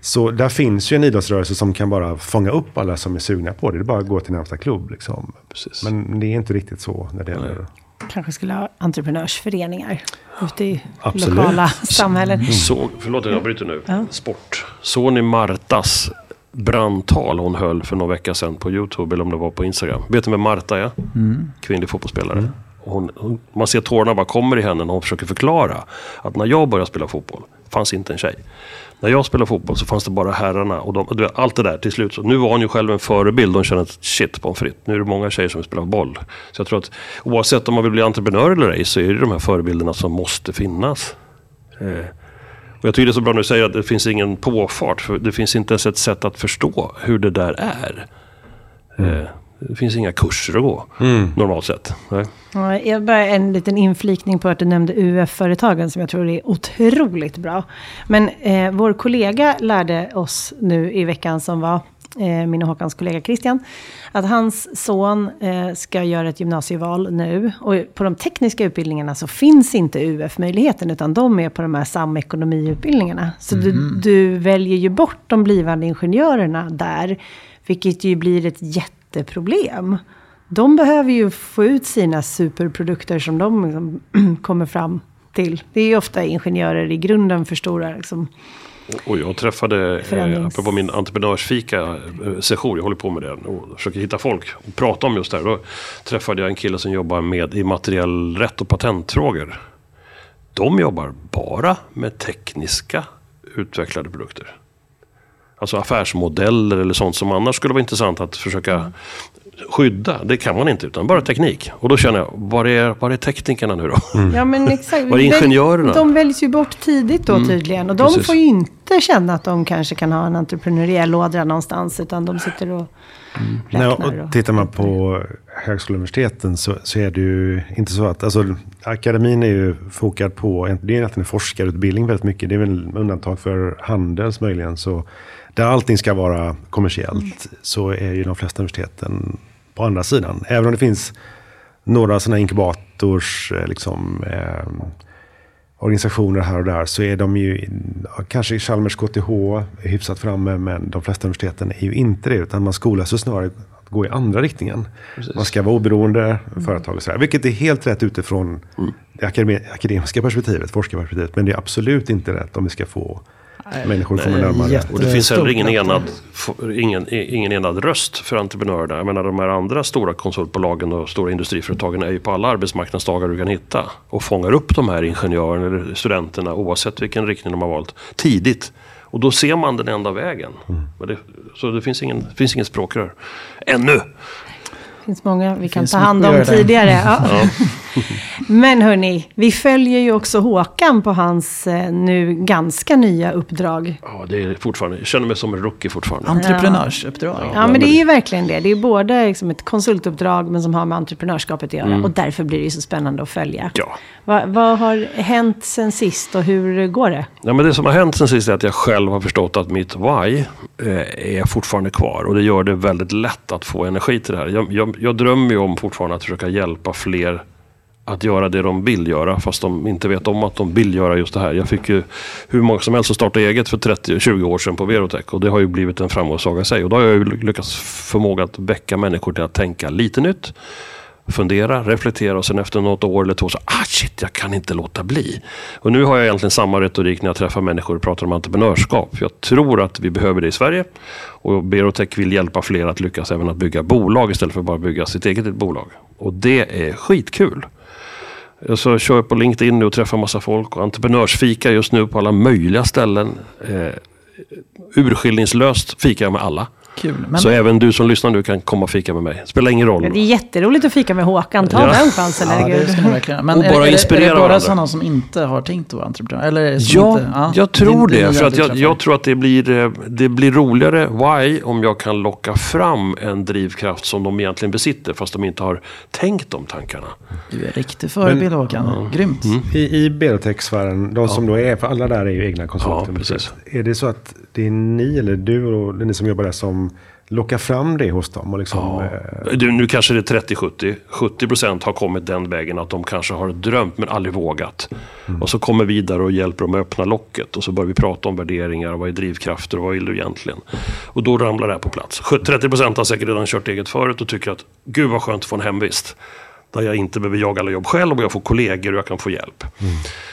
Så där finns ju en idrottsrörelse som kan bara fånga upp alla som är sugna på det. Det är bara att gå till närmsta klubb. Liksom. Precis. Men det är inte riktigt så när det gäller... Kanske skulle ha entreprenörsföreningar ute i Absolut. lokala samhällen. Så, förlåt att jag bryter nu. Ja. Sport. Såg ni Martas brandtal hon höll för några veckor sedan på YouTube eller om det var på Instagram? Vet du vem Marta är? Kvinnlig fotbollsspelare. Och hon, hon, man ser tårarna bara kommer i henne när hon försöker förklara att när jag började spela fotboll fanns inte en tjej. När jag spelade fotboll så fanns det bara herrarna och de, vet, allt det där till slut. Så nu var hon ju själv en förebild. Hon kände att shit pommes frites, nu är det många tjejer som vill spela boll. Så jag tror att oavsett om man vill bli entreprenör eller ej så är det de här förebilderna som måste finnas. Eh, och jag tycker det är så bra när du säger att det finns ingen påfart. För det finns inte ens ett sätt att förstå hur det där är. Eh, det finns inga kurser att gå, normalt sett. Nej. Ja, Jag bara en liten inflikning på att du nämnde UF-företagen som jag tror är otroligt bra. Men eh, vår kollega lärde oss nu i veckan som var, eh, min och Håkans kollega Christian, att hans son eh, ska göra ett gymnasieval nu. Och på de tekniska utbildningarna så finns inte UF-möjligheten, utan de är på de här samekonomiutbildningarna. Så du, du väljer ju bort de blivande ingenjörerna där, vilket ju blir ett jätteproblem. De behöver ju få ut sina superprodukter som de liksom kommer fram till. Det är ju ofta ingenjörer i grunden för stora liksom, Och jag träffade, eh, apropå min entreprenörsfika-session, jag håller på med det och försöker hitta folk och prata om just det här. Då träffade jag en kille som jobbar med i materiell rätt och patentfrågor. De jobbar bara med tekniska utvecklade produkter. Alltså affärsmodeller eller sånt som annars skulle vara intressant att försöka skydda. Det kan man inte utan bara teknik. Och då känner jag, var är, var är teknikerna nu då? Ja men exakt. Var är ingenjörerna? De väljs ju bort tidigt då tydligen. Och de precis. får ju inte känna att de kanske kan ha en entreprenöriell ådra någonstans. Utan de sitter och Nej, räknar. och tittar man på högskola och universiteten så, så är det ju inte så att... Alltså, akademin är ju fokad på... Det är egentligen en forskarutbildning väldigt mycket. Det är väl undantag för Handels möjligen. Så där allting ska vara kommersiellt så är ju de flesta universiteten på andra sidan. Även om det finns några sådana inkubators... eh, Liksom, eh, organisationer här och där så är de ju, kanske Chalmers KTH är hyfsat framme, men de flesta universiteten är ju inte det, utan man skolas ju snarare att gå i andra riktningen. Man ska vara oberoende företag och sådär, vilket är helt rätt utifrån det akademi- akademiska perspektivet, forskarperspektivet, men det är absolut inte rätt om vi ska få människor komma närmare. jätte- Och det finns heller ingen enad, ingen, ingen enad röst för entreprenörerna. Jag menar de här andra stora konsultbolagen och stora industriföretagen är ju på alla arbetsmarknadsdagar du kan hitta. Och fångar upp de här ingenjörerna eller studenterna oavsett vilken riktning de har valt. Tidigt. Och då ser man den enda vägen. Men det, så det finns ingen, det finns ingen språkrör. Ännu! Det finns många vi kan ta hand om tidigare. Ja. Men hörni, vi följer ju också Håkan på hans eh, nu ganska nya uppdrag. Ja, det är fortfarande, jag känner mig som en rookie fortfarande. Entreprenörsuppdrag. Ja, men det är ju verkligen det. Det är både liksom ett konsultuppdrag men som har med entreprenörskapet att göra. Och därför blir det ju så spännande att följa. Ja. Va, vad har hänt sen sist och hur går det? Ja, men det som har hänt sen sist är att jag själv har förstått att mitt why eh, är fortfarande kvar. Och det gör det väldigt lätt att få energi till det här. Jag, jag, jag drömmer ju om fortfarande att försöka hjälpa fler att göra det de vill göra fast de inte vet om att de vill göra just det här. Jag fick ju hur många som helst att starta eget för 30-20 år sedan på Verotech och det har ju blivit en framgångssaga i sig. Och då har jag ju lyckats förmåga att väcka människor till att tänka lite nytt fundera, reflektera och sen efter något år eller två så ah shit, jag kan inte låta bli. Och nu har jag egentligen samma retorik när jag träffar människor och pratar om entreprenörskap. Jag tror att vi behöver det i Sverige. Och Berotech vill hjälpa fler att lyckas även att bygga bolag istället för bara bygga sitt eget bolag. Och det är skitkul. Så kör på LinkedIn nu och träffar massa folk och entreprenörsfika just nu på alla möjliga ställen. Eh, urskillningslöst fikar jag med alla. Kul. Men Så även du som lyssnar nu kan komma och fika med mig. Spelar ingen roll. Ja, det är jätteroligt att fika med Håkan. Ta Ja. den chansen, Ja, det ska verkligen. Men Och är, bara är, det- är inspirera det bara varandra. sådana som inte har tänkt att vara entreprenör? Eller Ja, inte, ja, jag tror det För att jag, jag tror att det blir, eh, det blir roligare why om jag kan locka fram en drivkraft som de egentligen besitter fast de inte har tänkt de tankarna. Du är en riktig förebild Håkan. Grymt. Mm. I, i Berotech-sfären, de som då är, för alla där är ju egna konsulter. Ja, precis. Är det så att det är ni eller du och ni som jobbar där som locka fram det hos dem. Och liksom, Ja. eh, Du, nu kanske det är 30-70. 70% har kommit den vägen att de kanske har drömt men aldrig vågat. Och så kommer vi där och hjälper dem att öppna locket. Och så börjar vi prata om värderingar. Vad är drivkrafter och vad vill du egentligen? Och då ramlar det här på plats. 30% har säkert redan kört eget förut och tycker att gud vad skönt att få en hemvist. Där jag inte behöver jaga alla jobb själv och jag får kollegor och jag kan få hjälp.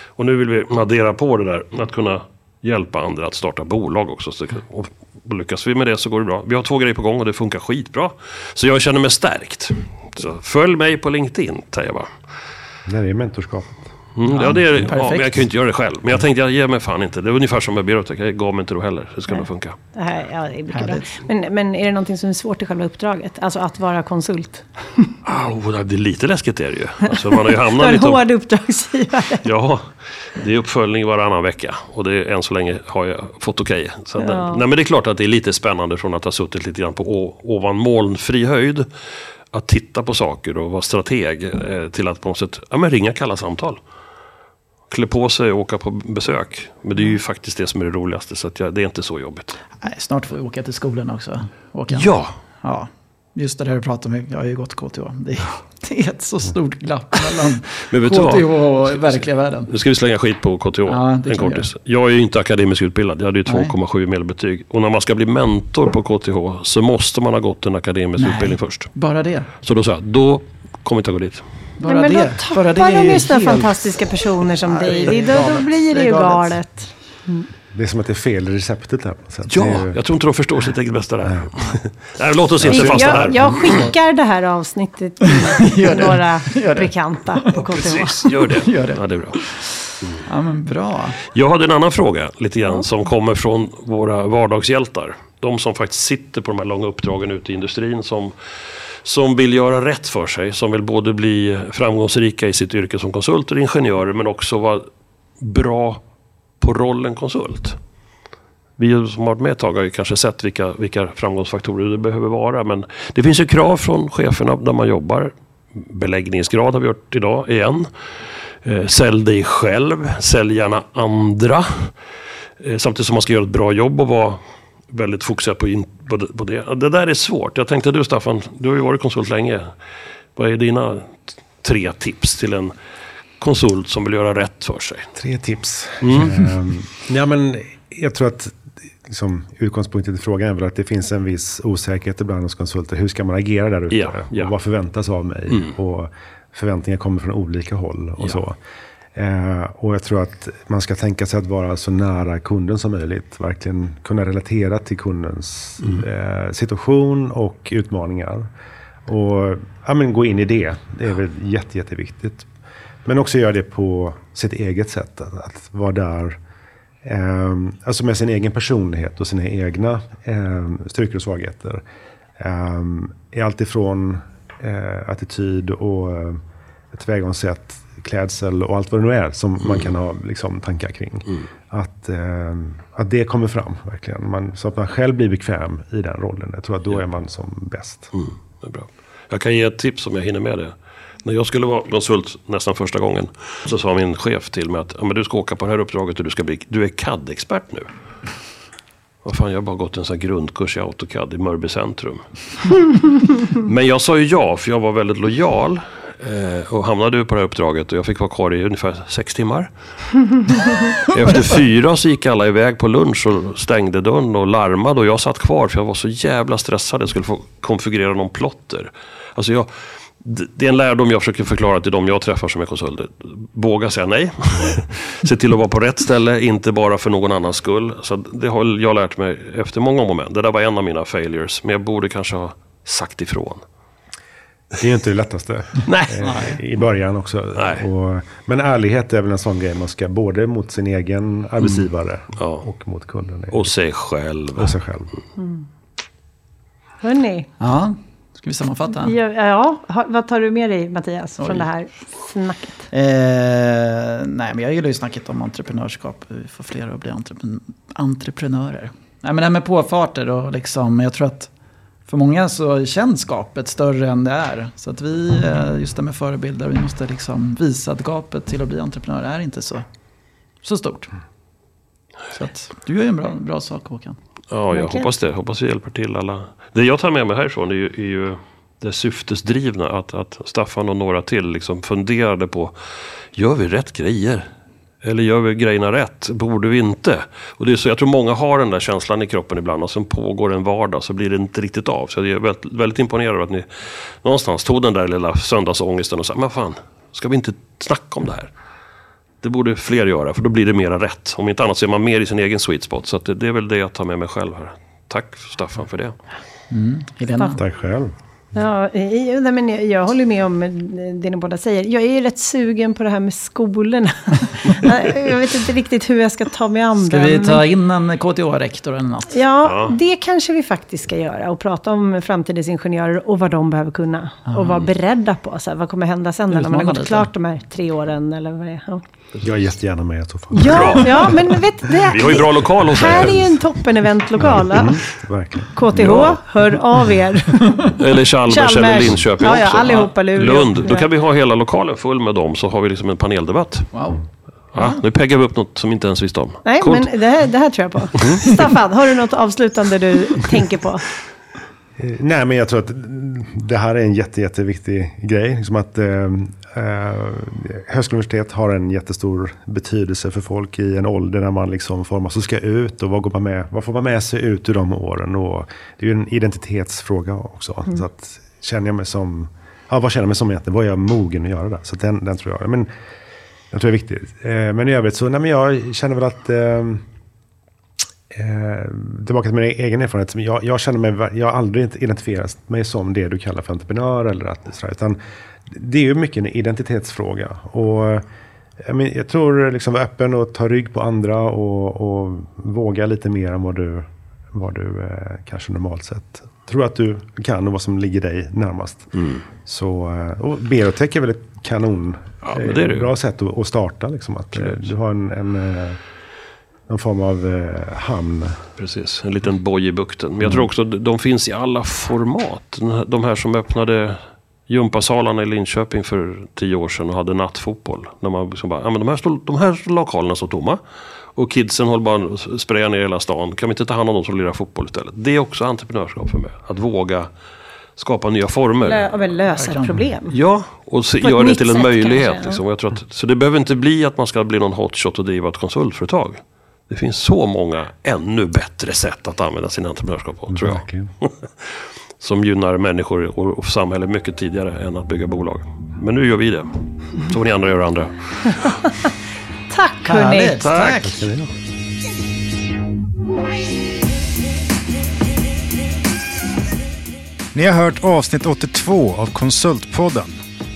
Och nu vill vi addera på det där. Att kunna hjälpa andra att starta bolag också. Så, och lyckas vi med det så går det bra. Vi har två grejer på gång och det funkar skitbra. Så jag känner mig stärkt. Så följ mig på LinkedIn, säger jag bara. det är mentorskap. Mm, ja, det är, ja, perfekt. men jag kan ju inte göra det själv. Men jag tänkte, jag ger mig fan inte. Det är ungefär som med Berotech. Jag gav mig inte då heller. Det ska nog funka. Det här, ja, det är mycket bra. Men, men är det någonting som är svårt i själva uppdraget? Alltså att vara konsult? Oh, det är lite läskigt är det ju. Alltså, man har ju hamnat en lite... hård uppdragsgivare. Ja, det är uppföljning varannan vecka. Och det är, än så länge har jag fått okej. Att, Ja. Nej men det är klart att det är lite spännande från att ha suttit lite grann på ovan molnfri höjd. Att titta på saker och vara strateg. Eh, till att på något sätt ja, men ringa kalla samtal. Klä på sig och åka på besök. Men det är ju faktiskt det som är det roligaste. Så jag, det är inte så jobbigt. Nej, snart får vi åka till skolan också. Håkan. Ja, Ja, just det där du pratar om. Jag har ju gått KTH. Det är, det är ett så stort glapp mellan Men? KTH och verkliga världen. nu ska vi slänga skit på KTH. Ja, det en kortis. Jag är ju inte akademiskt utbildad. Jag hade ju Nej. 2,7 medelbetyg. Och när man ska bli mentor på KTH så måste man ha gått en akademisk Nej. utbildning först. Bara det. Så då sa jag, då kommer inte jag gå dit. Bara Nej, men det. då Bara tappar det är de ju sådana helt- fantastiska personer som dig. då, då blir det Det ju galet. galet. Det är som att det är fel i receptet här. Ja, ju- jag tror inte de förstår sitt eget bästa där. Nej, låt oss inte fastna här. jag skickar det här avsnittet till några bekanta på KTH. Precis, gör det. Gör det. Ja, det är bra. Ja, men bra. Jag hade en annan fråga lite grann som kommer från våra vardagshjältar. De som faktiskt sitter på de här långa uppdragen ute i industrin som, som vill göra rätt för sig. Som vill både bli framgångsrika i sitt yrke som konsulter och ingenjörer men också vara bra på rollen konsult. Vi som har varit med ett tag har ju kanske sett vilka, vilka framgångsfaktorer det behöver vara. Men det finns ju krav från cheferna där man jobbar. Beläggningsgrad har vi hört idag igen. Eh, sälj dig själv, sälj gärna andra. Eh, samtidigt som man ska göra ett bra jobb och vara väldigt fokuserad på, in, på, det, på det. Det där är svårt. Jag tänkte du Staffan, du har ju varit konsult länge. Vad är dina tre tips till en konsult som vill göra rätt för sig? Tre tips. Mm. Ehm, ja, men jag tror att liksom, utgångspunkten till frågan är väl att det finns en viss osäkerhet ibland hos konsulter. Hur ska man agera där ute? Ja. Och vad förväntas av mig? Och förväntningar kommer från olika håll och Ja. så. Eh, och jag tror att man ska tänka sig att vara så nära kunden som möjligt. Verkligen kunna relatera till kundens eh, situation och utmaningar. Och ja, men gå in i det. Det är väl jätte, jätteviktigt. Men också göra det på sitt eget sätt. Att, att vara där eh, alltså med sin egen personlighet och sina egna eh, styrkor och svagheter. Eh, I allt ifrån eh, attityd och eh, tillvägagångssätt, klädsel och allt vad det nu är som man kan ha liksom, tankar kring. Att, eh, att det kommer fram verkligen. Man, så att man själv blir bekväm i den rollen. Jag tror att då är man som bäst. Mm, det är bra. Jag kan ge ett tips om jag hinner med det. När jag skulle vara konsult nästan första gången så sa min chef till mig att ja, men du ska åka på det här uppdraget och du, ska bli, du är CAD-expert nu. Vad fan, jag har bara gått en sån här grundkurs i AutoCAD i Mörby centrum. Men jag sa ju ja, för jag var väldigt lojal. Eh, och hamnade på det här uppdraget och jag fick vara kvar i ungefär sex timmar. Efter fyra så gick alla iväg på lunch och stängde dörren och larmade och jag satt kvar för jag var så jävla stressad. Jag skulle få konfigurera någon plotter. Alltså jag, det är en lärdom jag försöker förklara till de jag träffar som är konsulter. Våga säga nej. Se till att vara på rätt ställe, inte bara för någon annans skull. Så det har jag lärt mig efter många moment. Det där var en av mina failures. Men jag borde kanske ha sagt ifrån. Det är ju inte det lättaste. Nej. Eh, I början också. Nej. Och, men ärlighet är väl en sån grej man ska både mot sin egen arbetsgivare Ja. och mot kunden. Och sig själv. och sig själv. Hörni, Ja, ska vi sammanfatta? ja, ja, vad tar du med dig Mattias från Oj. det här snacket? Eh, nej, men jag gillar ju snacket om entreprenörskap. Vi får fler att bli entrepren- entreprenörer. Nej, men det här med påfarter och liksom, jag tror att för många så känns gapet större än det är. Så att vi, eh, just det med förebilder, vi måste liksom visa att gapet till att bli entreprenör är inte så, så stort. Så att du gör ju en bra, bra sak Håkan. Ja, jag hoppas det. Hoppas vi hjälper till alla. Det jag tar med mig härifrån är ju, är ju det syftesdrivna. Att, att Staffan och några till liksom funderade på, gör vi rätt grejer? Eller gör vi grejerna rätt? Borde vi inte? Och det är så, jag tror många har den där känslan i kroppen ibland och sen pågår en vardag så blir det inte riktigt av. Så jag är väldigt, väldigt imponerad av att ni någonstans tog den där lilla söndagsångesten och sa, men fan, ska vi inte snacka om det här? Det borde fler göra, för då blir det mera rätt. Om inte annat så är man mer i sin egen sweet spot. Så att det, det är väl det jag tar med mig själv här. Tack Staffan för det. Helena. Tack själv. Ja, nej, men jag, jag håller med om det ni båda säger. Jag är ju rätt sugen på det här med skolorna. jag vet inte riktigt hur jag ska ta mig an Ska den, vi ta in en KTH-rektor eller något? Ja, det kanske vi faktiskt ska göra. Och prata om framtidens ingenjörer och vad de behöver kunna. Och vara beredda på. Så här, vad kommer hända sen när man har gått lite. klart de här tre åren? Eller vad det är. Ja, Jag är jättegärna med i så fall. ja, ja men vet det, Vi har ju bra lokal hos Här är ju en toppen-eventlokal. ja. Verkligen. KTH, hör av er. Eller Chalmers, Chalmers. eller Linköping Ja, ja, också. allihopa, Luleå. Lund. Då kan vi ha hela lokalen full med dem så har vi liksom en paneldebatt. Wow. Ja, nu peggar vi upp något som inte ens visste om. Nej, Coolt. men det här, det här tror jag på. Staffan, har du något avslutande du tänker på? Eh, Nej, men jag tror att det här är en jätte, jätteviktig grej. Liksom att eh, högskoleuniversitet har en jättestor betydelse för folk i en ålder när man liksom formas och ska ut. Och vad, går man med, vad får man med sig ut ur de åren? Och det är ju en identitetsfråga också. Så att, känner jag mig som, ja, vad känner jag mig som egentligen? Vad är jag mogen att göra där? Så den, den tror jag, men, den tror jag är viktig. Eh, men i övrigt så, nej, men jag känner väl att eh, Eh, tillbaka till min egen erfarenhet. Jag, jag, känner mig, jag har aldrig identifierat mig som det du kallar för entreprenör. Eller att, sådär, utan det är ju mycket en identitetsfråga. Och, eh, jag, men, jag tror liksom vara öppen och ta rygg på andra och, och våga lite mer än vad du, vad du eh, kanske normalt sett tror att du kan och vad som ligger dig närmast. Så, eh, och Berotech är väl ett kanon, Ja, men det det bra sätt att, att starta. Liksom, att, eh, du har en, en, eh, någon form av eh, hamn. Precis, en liten boj i bukten. Men jag tror också att de finns i alla format. De här som öppnade gympasalarna i Linköping för tio år sedan och hade nattfotboll. När man liksom bara, ja, men de, här stod, de här lokalerna står tomma. Och kidsen håller bara spraya ner hela stan. Kan vi inte ta hand om dem som lirar fotboll istället? Det är också entreprenörskap för mig. Att våga skapa nya former. Lö, lösa ett problem. Ja, och se, På ett gör det till en sätt möjlighet. liksom. Jag tror att, så det behöver inte bli att man ska bli någon hotshot och driva ett konsultföretag. Det finns så många ännu bättre sätt att använda sin entreprenörskap på, tror jag. Som gynnar människor och, samhället mycket tidigare än att bygga bolag. Men nu gör vi det. Så får ni andra göra andra. Tack hörni. Tack. Ha? Ni har hört avsnitt 82 av Konsultpodden.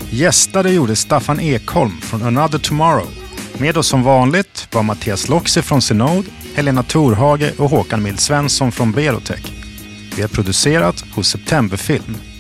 Gästade gjorde Staffan Ekholm från Another Tomorrow. Med oss som vanligt var Mattias Loxi från Synode, Helena Torhage och Håkan Mild Svensson från Berotech. Vi har producerat hos Septemberfilm.